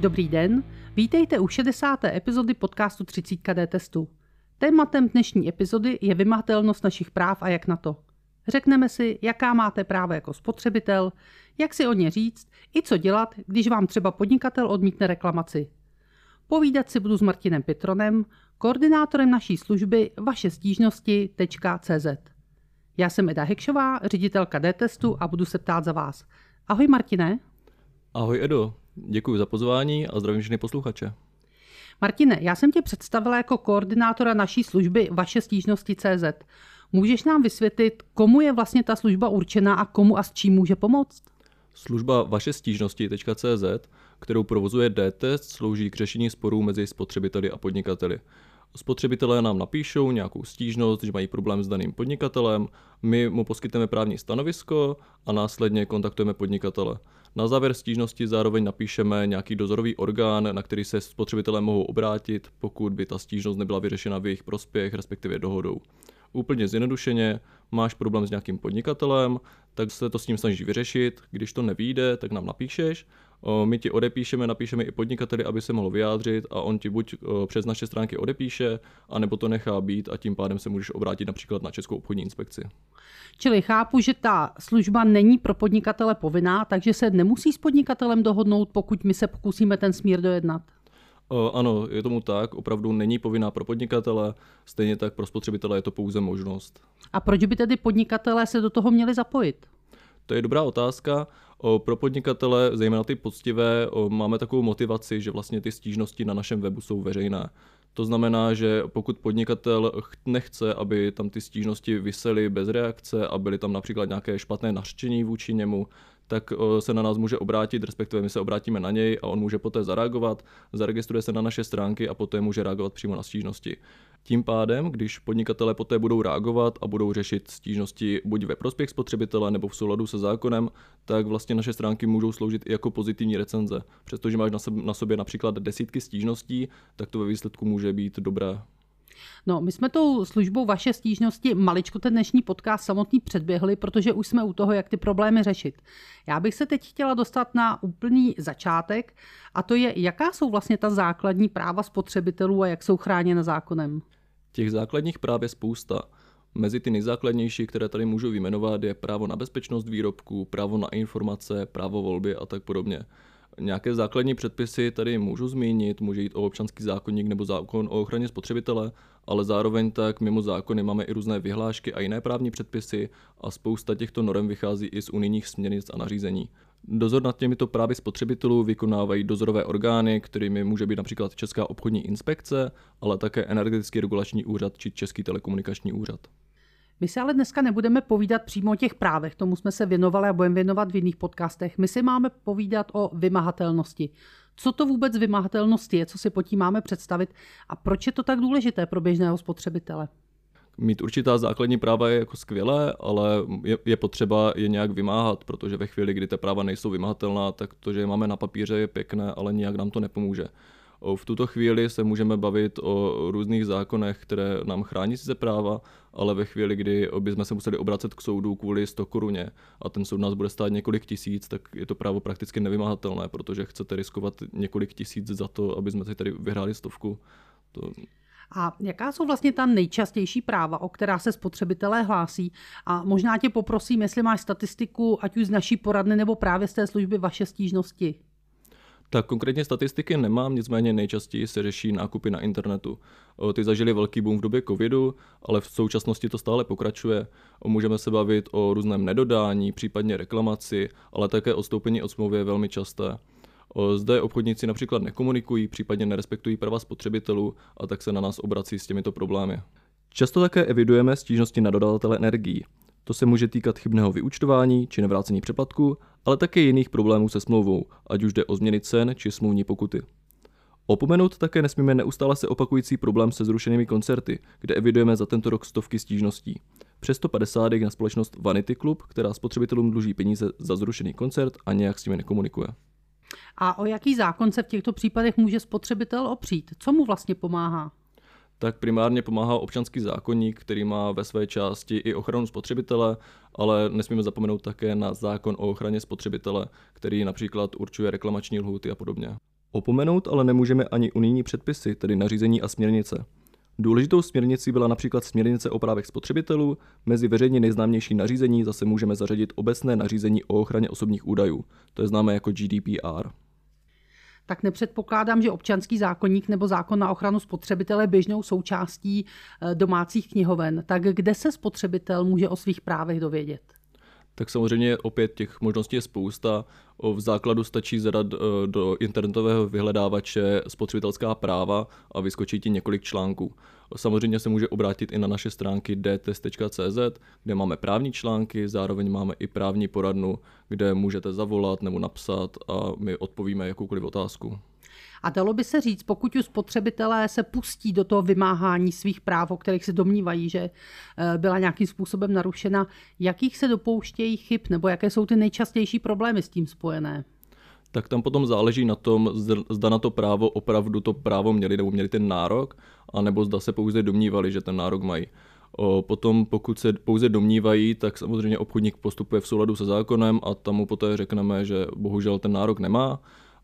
Dobrý den, vítejte u 60. epizody podcastu 30KD testu. Tématem dnešní epizody je vymahatelnost našich práv a jak na to. Řekneme si, jaká máte práva jako spotřebitel, jak si o ně říct i co dělat, když vám třeba podnikatel odmítne reklamaci. Povídat si budu s Martinem Pitronem, koordinátorem naší služby vaše stížnosti.cz. Já jsem Eda Hekšová, ředitelka D-testu a budu se ptát za vás. Ahoj Martine. Ahoj Edo, děkuji za pozvání a zdravím všechny posluchače. Martine, já jsem tě představila jako koordinátora naší služby vaše stížnosti CZ. Můžeš nám vysvětlit, komu je vlastně ta služba určená a komu a s čím může pomoct? Služba vaše stížnosti.cz, kterou provozuje D-test, slouží k řešení sporů mezi spotřebiteli a podnikateli. Spotřebitelé nám napíšou nějakou stížnost, že mají problém s daným podnikatelem, my mu poskytneme právní stanovisko a následně kontaktujeme podnikatele. Na závěr stížnosti zároveň napíšeme nějaký dozorový orgán, na který se spotřebitelé mohou obrátit, pokud by ta stížnost nebyla vyřešena v jejich prospěch, respektive dohodou. Úplně zjednodušeně, máš problém s nějakým podnikatelem, tak se to s ním snažíš vyřešit, když to nevíde, tak nám napíšeš, my ti odepíšeme, napíšeme i podnikateli, aby se mohl vyjádřit a on ti buď přes naše stránky odepíše, anebo to nechá být a tím pádem se můžeš obrátit například na Českou obchodní inspekci. Čili chápu, že ta služba není pro podnikatele povinná, takže se nemusí s podnikatelem dohodnout, pokud my se pokusíme ten smír dojednat. Ano, je tomu tak, opravdu není povinná pro podnikatele, stejně tak pro spotřebitele je to pouze možnost. A proč by tedy podnikatelé se do toho měli zapojit? To je dobrá otázka. Pro podnikatele, zejména ty poctivé, máme takovou motivaci, že vlastně ty stížnosti na našem webu jsou veřejné. To znamená, že pokud podnikatel nechce, aby tam ty stížnosti vysely bez reakce a byly tam například nějaké špatné nařčení vůči němu, tak se na nás může obrátit, respektive my se obrátíme na něj a on může poté zareagovat, zaregistruje se na naše stránky a poté může reagovat přímo na stížnosti. Tím pádem, když podnikatele poté budou reagovat a budou řešit stížnosti buď ve prospěch spotřebitele nebo v souladu se zákonem, tak vlastně naše stránky můžou sloužit i jako pozitivní recenze. Přestože máš na sobě například desítky stížností, tak to ve výsledku může být dobré. No, my jsme tou službou vaše stížnosti maličko ten dnešní podcast samotný předběhli, protože už jsme u toho, jak ty problémy řešit. Já bych se teď chtěla dostat na úplný začátek a to je, jaká jsou vlastně ta základní práva spotřebitelů a jak jsou chráněna zákonem. Těch základních práv je spousta. Mezi ty nejzákladnější, které tady můžu vyjmenovat, je právo na bezpečnost výrobků, právo na informace, právo volby a tak podobně. Nějaké základní předpisy tady můžu zmínit, může jít o občanský zákonník nebo zákon o ochraně spotřebitele, ale zároveň tak mimo zákony máme i různé vyhlášky a jiné právní předpisy a spousta těchto norm vychází i z unijních směrnic a nařízení. Dozor nad těmito právy spotřebitelů vykonávají dozorové orgány, kterými může být například Česká obchodní inspekce, ale také Energetický regulační úřad či Český telekomunikační úřad. My se ale dneska nebudeme povídat přímo o těch právech, tomu jsme se věnovali a budeme věnovat v jiných podcastech. My si máme povídat o vymahatelnosti. Co to vůbec vymahatelnost je, co si pod tím máme představit a proč je to tak důležité pro běžného spotřebitele? Mít určitá základní práva je jako skvělé, ale je, je potřeba je nějak vymáhat, protože ve chvíli, kdy ty práva nejsou vymahatelná, tak to, že je máme na papíře, je pěkné, ale nijak nám to nepomůže. V tuto chvíli se můžeme bavit o různých zákonech, které nám chrání sice práva, ale ve chvíli, kdy bychom se museli obracet k soudu kvůli 100 koruně a ten soud nás bude stát několik tisíc, tak je to právo prakticky nevymahatelné, protože chcete riskovat několik tisíc za to, aby jsme si tady vyhráli stovku. To... A jaká jsou vlastně ta nejčastější práva, o která se spotřebitelé hlásí? A možná tě poprosím, jestli máš statistiku, ať už z naší poradny nebo právě z té služby vaše stížnosti. Tak konkrétně statistiky nemám, nicméně nejčastěji se řeší nákupy na internetu. Ty zažili velký boom v době covidu, ale v současnosti to stále pokračuje. Můžeme se bavit o různém nedodání, případně reklamaci, ale také odstoupení od smlouvy je velmi časté. Zde obchodníci například nekomunikují, případně nerespektují práva spotřebitelů a tak se na nás obrací s těmito problémy. Často také evidujeme stížnosti na dodavatele energií. To se může týkat chybného vyúčtování či nevrácení přeplatku, ale také jiných problémů se smlouvou, ať už jde o změny cen či smluvní pokuty. Opomenout také nesmíme neustále se opakující problém se zrušenými koncerty, kde evidujeme za tento rok stovky stížností. Přes 150 na společnost Vanity Club, která spotřebitelům dluží peníze za zrušený koncert a nějak s nimi nekomunikuje. A o jaký zákon se v těchto případech může spotřebitel opřít? Co mu vlastně pomáhá? Tak primárně pomáhá občanský zákonník, který má ve své části i ochranu spotřebitele, ale nesmíme zapomenout také na zákon o ochraně spotřebitele, který například určuje reklamační lhuty a podobně. Opomenout ale nemůžeme ani unijní předpisy, tedy nařízení a směrnice. Důležitou směrnicí byla například směrnice o právech spotřebitelů, mezi veřejně nejznámější nařízení zase můžeme zařadit obecné nařízení o ochraně osobních údajů, to je známé jako GDPR. Tak nepředpokládám, že občanský zákonník nebo zákon na ochranu spotřebitele je běžnou součástí eh, domácích knihoven. Tak kde se spotřebitel může o svých právech dovědět? Tak samozřejmě opět těch možností je spousta. V základu stačí zadat eh, do internetového vyhledávače spotřebitelská práva a vyskočí ti několik článků. Samozřejmě se může obrátit i na naše stránky dtest.cz, kde máme právní články, zároveň máme i právní poradnu, kde můžete zavolat nebo napsat a my odpovíme jakoukoliv otázku. A dalo by se říct, pokud už spotřebitelé se pustí do toho vymáhání svých práv, o kterých se domnívají, že eh, byla nějakým způsobem narušena, jakých se dopouštějí chyb nebo jaké jsou ty nejčastější problémy s tím spojené? tak tam potom záleží na tom, zda na to právo opravdu to právo měli nebo měli ten nárok, anebo zda se pouze domnívali, že ten nárok mají. O, potom, pokud se pouze domnívají, tak samozřejmě obchodník postupuje v souladu se zákonem a tam mu poté řekneme, že bohužel ten nárok nemá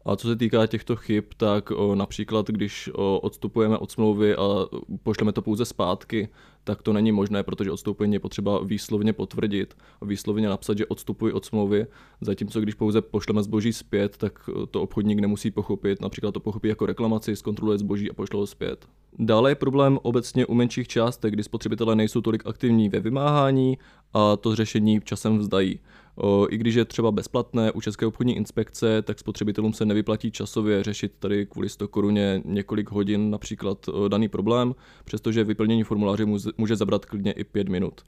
a co se týká těchto chyb, tak například když odstupujeme od smlouvy a pošleme to pouze zpátky, tak to není možné, protože odstoupení je potřeba výslovně potvrdit, výslovně napsat, že odstupuji od smlouvy, zatímco když pouze pošleme zboží zpět, tak to obchodník nemusí pochopit, například to pochopí jako reklamaci, zkontroluje zboží a pošle ho zpět. Dále je problém obecně u menších částek, kdy spotřebitelé nejsou tolik aktivní ve vymáhání a to řešení časem vzdají. I když je třeba bezplatné u České obchodní inspekce, tak spotřebitelům se nevyplatí časově řešit tady kvůli 100 koruně několik hodin například daný problém, přestože vyplnění formuláře může zabrat klidně i 5 minut.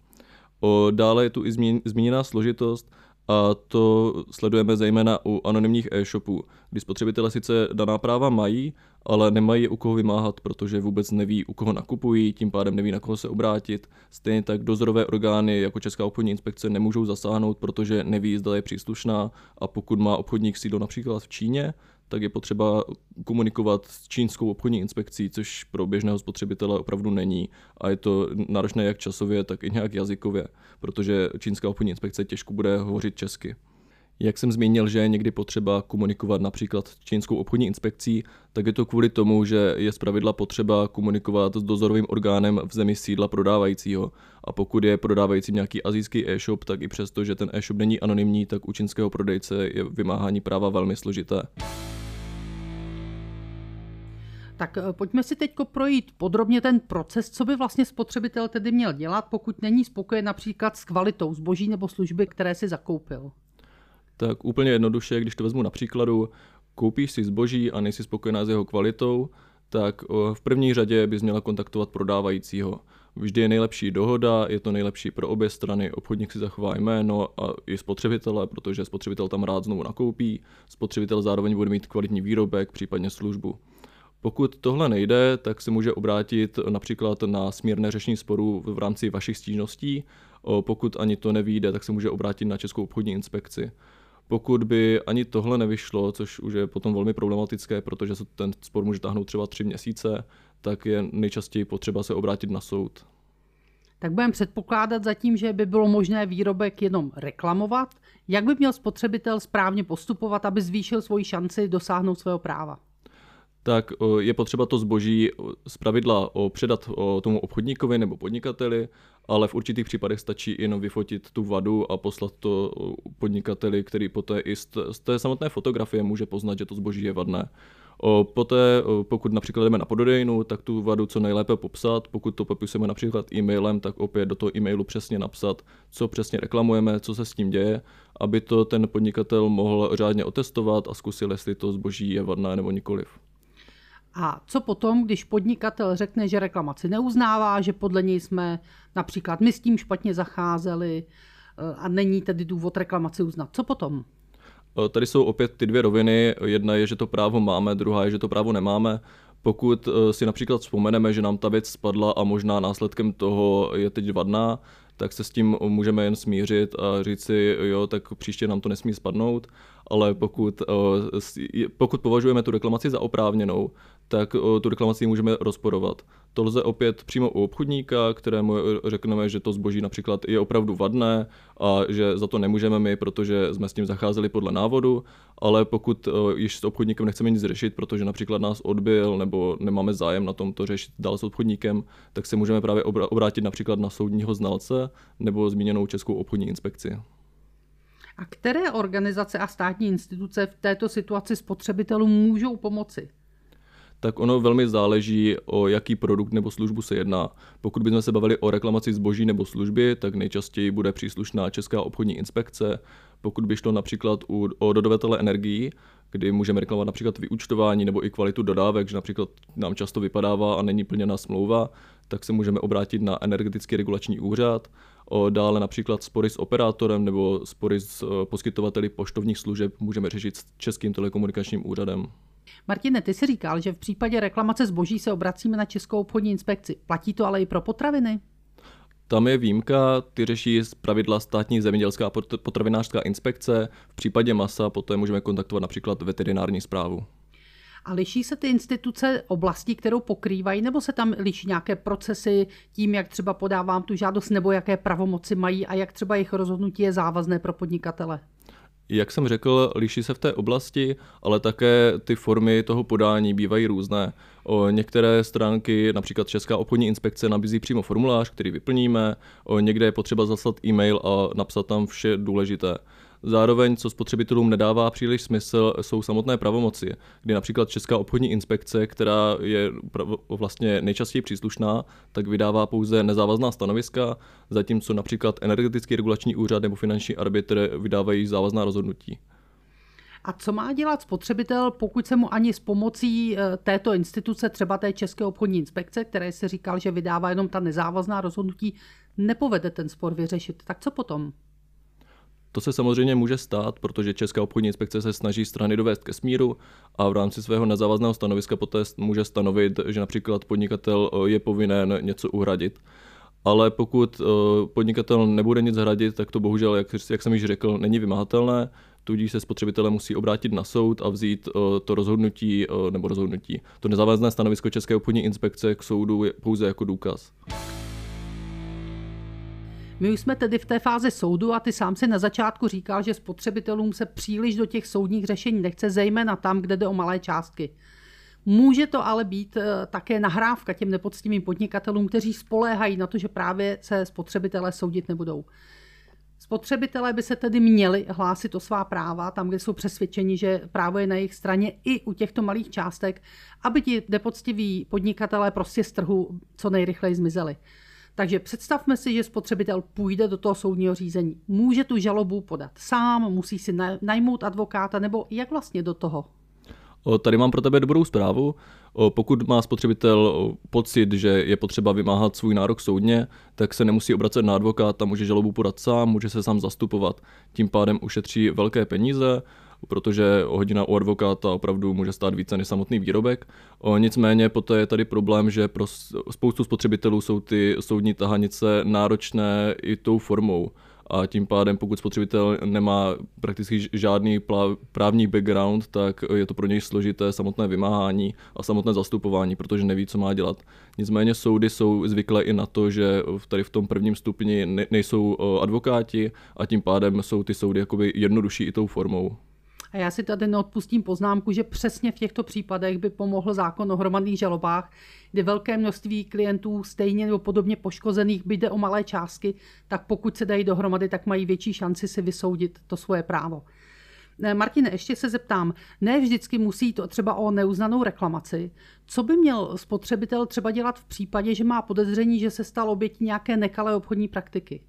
Dále je tu i zmíněná složitost a to sledujeme zejména u anonymních e-shopů, kdy spotřebitelé sice daná práva mají, ale nemají u koho vymáhat, protože vůbec neví, u koho nakupují, tím pádem neví, na koho se obrátit. Stejně tak dozorové orgány jako Česká obchodní inspekce nemůžou zasáhnout, protože neví, zda je příslušná a pokud má obchodník sídlo například v Číně, tak je potřeba komunikovat s čínskou obchodní inspekcí, což pro běžného spotřebitele opravdu není. A je to náročné jak časově, tak i nějak jazykově, protože čínská obchodní inspekce těžko bude hovořit česky. Jak jsem zmínil, že je někdy potřeba komunikovat například s čínskou obchodní inspekcí, tak je to kvůli tomu, že je zpravidla potřeba komunikovat s dozorovým orgánem v zemi sídla prodávajícího. A pokud je prodávající nějaký azijský e-shop, tak i přesto, že ten e-shop není anonymní, tak u čínského prodejce je vymáhání práva velmi složité. Tak eh, pojďme si teď projít podrobně ten proces, co by vlastně spotřebitel tedy měl dělat, pokud není spokojen například s kvalitou zboží nebo služby, které si zakoupil. Tak úplně jednoduše, když to vezmu na příkladu, koupíš si zboží a nejsi spokojená s jeho kvalitou, tak v první řadě bys měla kontaktovat prodávajícího. Vždy je nejlepší dohoda, je to nejlepší pro obě strany, obchodník si zachová jméno a i spotřebitele, protože spotřebitel tam rád znovu nakoupí, spotřebitel zároveň bude mít kvalitní výrobek, případně službu. Pokud tohle nejde, tak se může obrátit například na smírné řešení sporů v rámci vašich stížností. Pokud ani to nevíde, tak se může obrátit na Českou obchodní inspekci. Pokud by ani tohle nevyšlo, což už je potom velmi problematické, protože se ten spor může táhnout třeba tři měsíce, tak je nejčastěji potřeba se obrátit na soud. Tak budeme předpokládat zatím, že by bylo možné výrobek jenom reklamovat. Jak by měl spotřebitel správně postupovat, aby zvýšil svoji šanci dosáhnout svého práva? Tak je potřeba to zboží z pravidla předat tomu obchodníkovi nebo podnikateli, ale v určitých případech stačí jenom vyfotit tu vadu a poslat to podnikateli, který poté i z té samotné fotografie může poznat, že to zboží je vadné. Poté, pokud například jdeme na pododejnu, tak tu vadu co nejlépe popsat. Pokud to popisujeme například e-mailem, tak opět do toho e-mailu přesně napsat, co přesně reklamujeme, co se s tím děje, aby to ten podnikatel mohl řádně otestovat a zkusil, jestli to zboží je vadné nebo nikoliv. A co potom, když podnikatel řekne, že reklamaci neuznává, že podle něj jsme například my s tím špatně zacházeli eh, a není tedy důvod reklamaci uznat. Co potom? Eh, tady jsou opět ty dvě roviny. Jedna je, že to právo máme, druhá je, že to právo nemáme. Pokud eh, si například vzpomeneme, že nám ta věc spadla a možná následkem toho je teď vadná, tak se s tím můžeme jen smířit a říct si, jo, tak příště nám to nesmí spadnout, ale pokud, pokud považujeme tu reklamaci za oprávněnou, tak tu reklamaci můžeme rozporovat. To lze opět přímo u obchodníka, kterému řekneme, že to zboží například je opravdu vadné a že za to nemůžeme my, protože jsme s tím zacházeli podle návodu, ale pokud již s obchodníkem nechceme nic řešit, protože například nás odbil nebo nemáme zájem na tom to řešit dál s obchodníkem, tak se můžeme právě obrátit například na soudního znalce nebo zmíněnou Českou obchodní inspekci. A které organizace a státní instituce v této situaci spotřebitelům můžou pomoci? Tak ono velmi záleží, o jaký produkt nebo službu se jedná. Pokud bychom se bavili o reklamaci zboží nebo služby, tak nejčastěji bude příslušná Česká obchodní inspekce. Pokud by šlo například u, o dodavatele energií, kdy můžeme reklamovat například vyúčtování nebo i kvalitu dodávek, že například nám často vypadává a není plněna smlouva, tak se můžeme obrátit na energetický regulační úřad. O dále například spory s operátorem nebo spory s eh, poskytovateli poštovních služeb můžeme řešit s Českým telekomunikačním úřadem. Martine, ty si říkal, že v případě reklamace zboží se obracíme na Českou obchodní inspekci. Platí to ale i pro potraviny? Tam je výjimka, ty řeší z pravidla státní zemědělská a potravinářská inspekce. V případě masa poté můžeme kontaktovat například veterinární zprávu. A liší se ty instituce oblasti, kterou pokrývají, nebo se tam liší nějaké procesy tím, jak třeba podávám tu žádost, nebo jaké pravomoci mají a jak třeba jejich rozhodnutí je závazné pro podnikatele? Jak jsem řekl, liší se v té oblasti, ale také ty formy toho podání bývají různé. O některé stránky, například Česká obchodní inspekce, nabízí přímo formulář, který vyplníme, o někde je potřeba zaslat e-mail a napsat tam vše důležité. Zároveň, co spotřebitelům nedává příliš smysl, jsou samotné pravomoci, kdy například Česká obchodní inspekce, která je vlastně nejčastěji příslušná, tak vydává pouze nezávazná stanoviska, zatímco například energetický regulační úřad nebo finanční arbitr vydávají závazná rozhodnutí. A co má dělat spotřebitel, pokud se mu ani s pomocí eh, této instituce, třeba té České obchodní inspekce, které se říkal, že vydává jenom ta nezávazná rozhodnutí, nepovede ten spor vyřešit? Tak co potom? To se samozřejmě může stát, protože Česká obchodní inspekce se snaží strany dovést ke smíru a v rámci svého nezávazného stanoviska poté může stanovit, že například podnikatel eh, je povinen něco uhradit. Ale pokud eh, podnikatel nebude nic hradit, tak to bohužel, jak, jak jsem již řekl, není vymahatelné, tudíž se spotřebitelé musí obrátit na soud a vzít eh, to rozhodnutí, nebo rozhodnutí, to nezávazné stanovisko České obchodní inspekce k soudu pouze jako důkaz. My už jsme tedy v té fázi soudu a ty sám si na začátku říkal, že spotřebitelům se příliš do těch soudních řešení nechce, zejména tam, kde jde o malé částky. Může to ale být eh, také nahrávka těm nepoctivým podnikatelům, kteří spoléhají na to, že právě se spotřebitelé soudit nebudou. Spotřebitelé by se tedy měli hlásit o svá práva, tam, kde jsou přesvědčeni, že právo je na jejich straně i u těchto malých částek, aby ti nepoctiví podnikatelé prostě z trhu co nejrychleji zmizeli. Takže představme si, že spotřebitel půjde do toho soudního řízení. Může tu žalobu podat sám, musí si najmout advokáta, nebo jak vlastně do toho? Tady mám pro tebe dobrou zprávu. Pokud má spotřebitel pocit, že je potřeba vymáhat svůj nárok soudně, tak se nemusí obracet na advokáta, může žalobu podat sám, může se sám zastupovat. Tím pádem ušetří velké peníze protože hodina u advokáta opravdu může stát více než samotný výrobek. O, nicméně poté je tady problém, že pro spoustu spotřebitelů jsou ty soudní tahanice náročné i tou formou a tím pádem, pokud spotřebitel nemá prakticky žádný právní background, tak je to pro něj složité samotné vymáhání a samotné zastupování, protože neví, co má dělat. Nicméně soudy jsou zvyklé i na to, že tady v tom prvním stupni nejsou advokáti a tím pádem jsou ty soudy jakoby jednodušší i tou formou. A já si tady neodpustím poznámku, že přesně v těchto případech by pomohl zákon o hromadných žalobách, kdy velké množství klientů stejně nebo podobně poškozených by jde o malé částky, tak pokud se dají dohromady, tak mají větší šanci si vysoudit to svoje právo. Eh, Martine, ještě se zeptám, ne vždycky musí to třeba o neuznanou reklamaci. Co by měl spotřebitel třeba dělat v případě, že má podezření, že se stal obětí nějaké nekalé obchodní praktiky?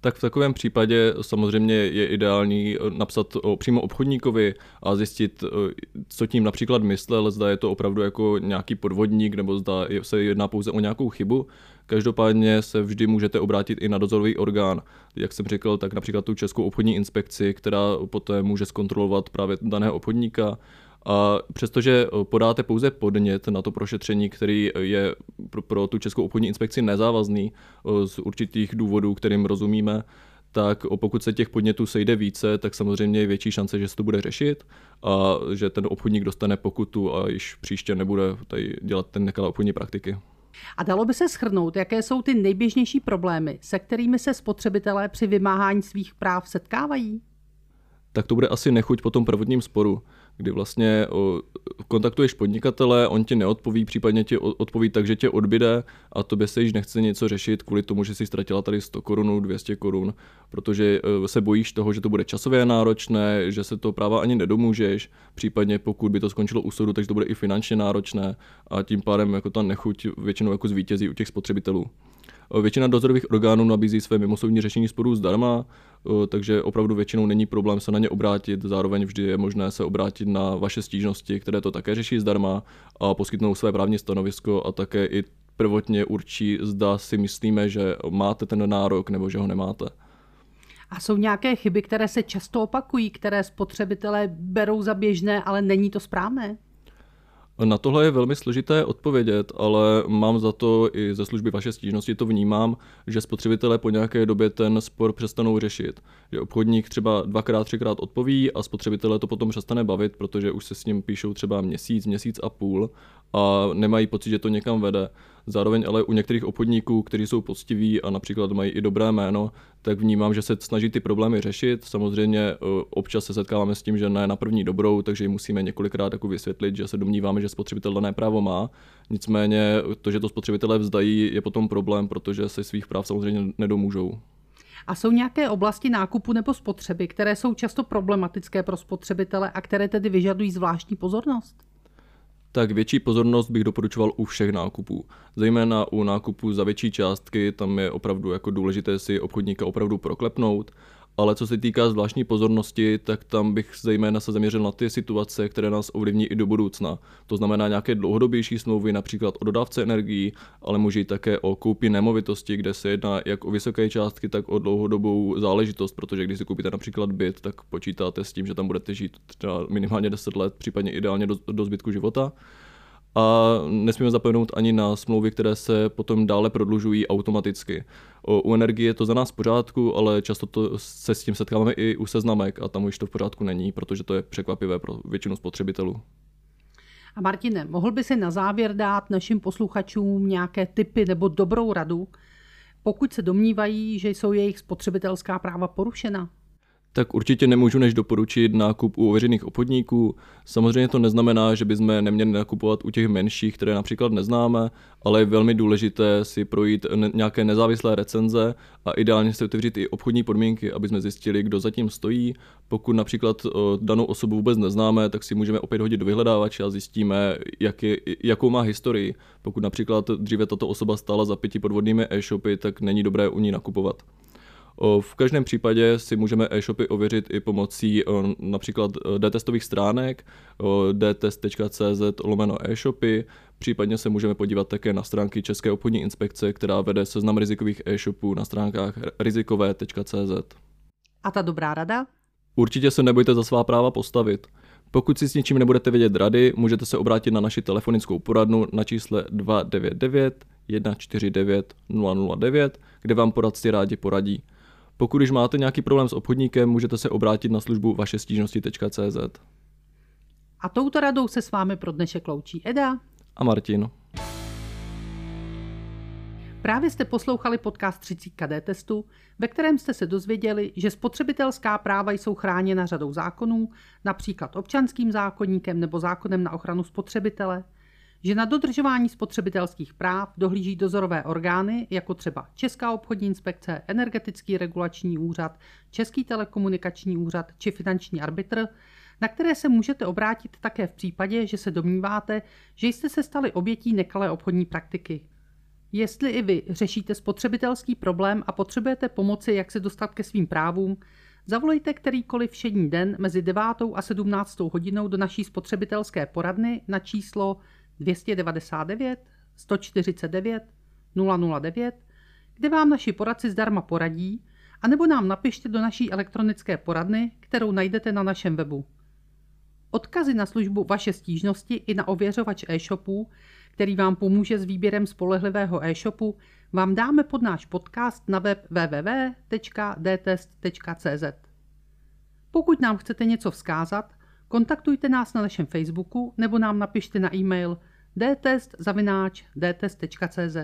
Tak v takovém případě samozřejmě je ideální eh, napsat o, přímo obchodníkovi a zjistit, eh, co tím například myslel, zda je to opravdu jako nějaký podvodník nebo zda se jedná pouze o nějakou chybu. Každopádně se vždy můžete obrátit i na dozorový orgán. Jak jsem řekl, tak například tu Českou obchodní inspekci, která poté může zkontrolovat právě daného obchodníka a přestože eh, podáte pouze podnět na to prošetření, který je pro, pro tu Českou obchodní inspekci nezávazný eh, z určitých důvodů, kterým rozumíme, tak pokud se těch podnětů sejde více, tak samozřejmě je větší šance, že se to bude řešit a že ten obchodník dostane pokutu a již příště nebude tady dělat ten nekalé obchodní praktiky. A dalo by se schrnout, jaké jsou ty nejběžnější problémy, se kterými se spotřebitelé při vymáhání svých práv setkávají? Tak to bude asi nechuť po tom prvotním sporu kdy vlastně kontaktuješ podnikatele, on ti neodpoví, případně ti odpoví tak, že tě odbide a tobě se již nechce něco řešit kvůli tomu, že jsi ztratila tady 100 korun, 200 korun, protože e, se bojíš toho, že to bude časově náročné, že se to práva ani nedomůžeš, případně pokud by to skončilo u soudu, takže to bude i finančně náročné a tím pádem jako ta nechuť většinou jako zvítězí u těch spotřebitelů. Většina dozorových orgánů nabízí své mimosoudní řešení sporů zdarma, takže opravdu většinou není problém se na ně obrátit. Zároveň vždy je možné se obrátit na vaše stížnosti, které to také řeší zdarma a poskytnou své právní stanovisko a také i prvotně určí, zda si myslíme, že máte ten nárok nebo že ho nemáte. A jsou nějaké chyby, které se často opakují, které spotřebitelé berou za běžné, ale není to správné? Na tohle je velmi složité odpovědět, ale mám za to i ze služby vaše stížnosti to vnímám, že spotřebitelé po nějaké době ten spor přestanou řešit. Že obchodník třeba dvakrát, třikrát odpoví a spotřebitelé to potom přestane bavit, protože už se s ním píšou třeba měsíc, měsíc a půl a nemají pocit, že to někam vede. Zároveň ale u některých obchodníků, kteří jsou poctiví a například mají i dobré jméno, tak vnímám, že se snaží ty problémy řešit. Samozřejmě eh, občas se setkáváme s tím, že ne na první dobrou, takže jim musíme několikrát jako vysvětlit, že se domníváme, že spotřebitel dané právo má. Nicméně to, že to spotřebitelé vzdají, je potom problém, protože se svých práv samozřejmě nedomůžou. A jsou nějaké oblasti nákupu nebo spotřeby, které jsou často problematické pro spotřebitele a které tedy vyžadují zvláštní pozornost? Tak větší pozornost bych doporučoval u všech nákupů. Zejména u nákupů za větší částky, tam je opravdu jako důležité si obchodníka opravdu proklepnout ale co se týká zvláštní pozornosti, tak tam bych zejména se zaměřil na ty situace, které nás ovlivní i do budoucna. To znamená nějaké dlouhodobější smlouvy, například o dodávce energií, ale může jít také o koupi nemovitosti, kde se jedná jak o vysoké částky, tak o dlouhodobou záležitost, protože když si koupíte například byt, tak počítáte s tím, že tam budete žít třeba minimálně 10 let, případně ideálně do, do zbytku života. A nesmíme zapomenout ani na smlouvy, které se potom dále prodlužují automaticky. U energie je to za nás v pořádku, ale často to se s tím setkáváme i u seznamek a tam už to v pořádku není, protože to je překvapivé pro většinu spotřebitelů. A Martine, mohl by si na závěr dát našim posluchačům nějaké typy nebo dobrou radu, pokud se domnívají, že jsou jejich spotřebitelská práva porušena? Tak určitě nemůžu než doporučit nákup u ověřených obchodníků. Samozřejmě to neznamená, že bychom neměli nakupovat u těch menších, které například neznáme, ale je velmi důležité si projít nějaké nezávislé recenze a ideálně si otevřít i obchodní podmínky, aby jsme zjistili, kdo zatím stojí. Pokud například danou osobu vůbec neznáme, tak si můžeme opět hodit do vyhledávače a zjistíme, jak je, jakou má historii. Pokud například dříve tato osoba stála za pěti podvodnými e-shopy, tak není dobré u ní nakupovat. V každém případě si můžeme e-shopy ověřit i pomocí například e, d-testových stránek dtest.cz lomeno e-shopy, případně se můžeme podívat také na stránky České obchodní inspekce, která vede seznam rizikových e-shopů na stránkách rizikové.cz. A ta dobrá rada? Určitě se nebojte za svá práva postavit. Pokud si s něčím nebudete vědět rady, můžete se obrátit na naši telefonickou poradnu na čísle 299 149 009, kde vám poradci rádi poradí. Pokud už máte nějaký problém s obchodníkem, můžete se obrátit na službu vaše stížnosti.cz. A touto radou se s vámi pro dnešek loučí Eda a Martin. Právě jste poslouchali podcast 30 KD testu, ve kterém jste se dozvěděli, že spotřebitelská práva jsou chráněna řadou zákonů, například občanským zákonníkem nebo zákonem na ochranu spotřebitele – že na dodržování spotřebitelských práv dohlíží dozorové orgány, jako třeba Česká obchodní inspekce, Energetický regulační úřad, Český telekomunikační úřad či finanční arbitr, na které se můžete obrátit také v případě, že se domníváte, že jste se stali obětí nekalé obchodní praktiky. Jestli i vy řešíte spotřebitelský problém a potřebujete pomoci, jak se dostat ke svým právům, zavolejte kterýkoliv všední den mezi 9. a 17. hodinou do naší spotřebitelské poradny na číslo 299 149 009, kde vám naši poradci zdarma poradí, anebo nám napište do naší elektronické poradny, kterou najdete na našem webu. Odkazy na službu Vaše stížnosti i na ověřovač e-shopů, který vám pomůže s výběrem spolehlivého e-shopu, vám dáme pod náš podcast na web www.dtest.cz. Pokud nám chcete něco vzkázat, kontaktujte nás na našem Facebooku nebo nám napište na e-mail dtest zavináč dtest.cz.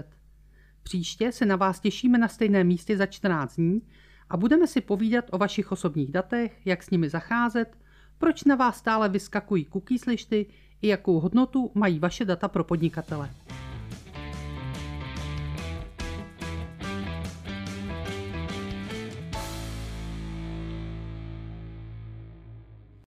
Příště se na vás těšíme na stejném místě za 14 dní a budeme si povídat o vašich osobních datech, jak s nimi zacházet, proč na vás stále vyskakují cookies lišty i jakou hodnotu mají vaše data pro podnikatele.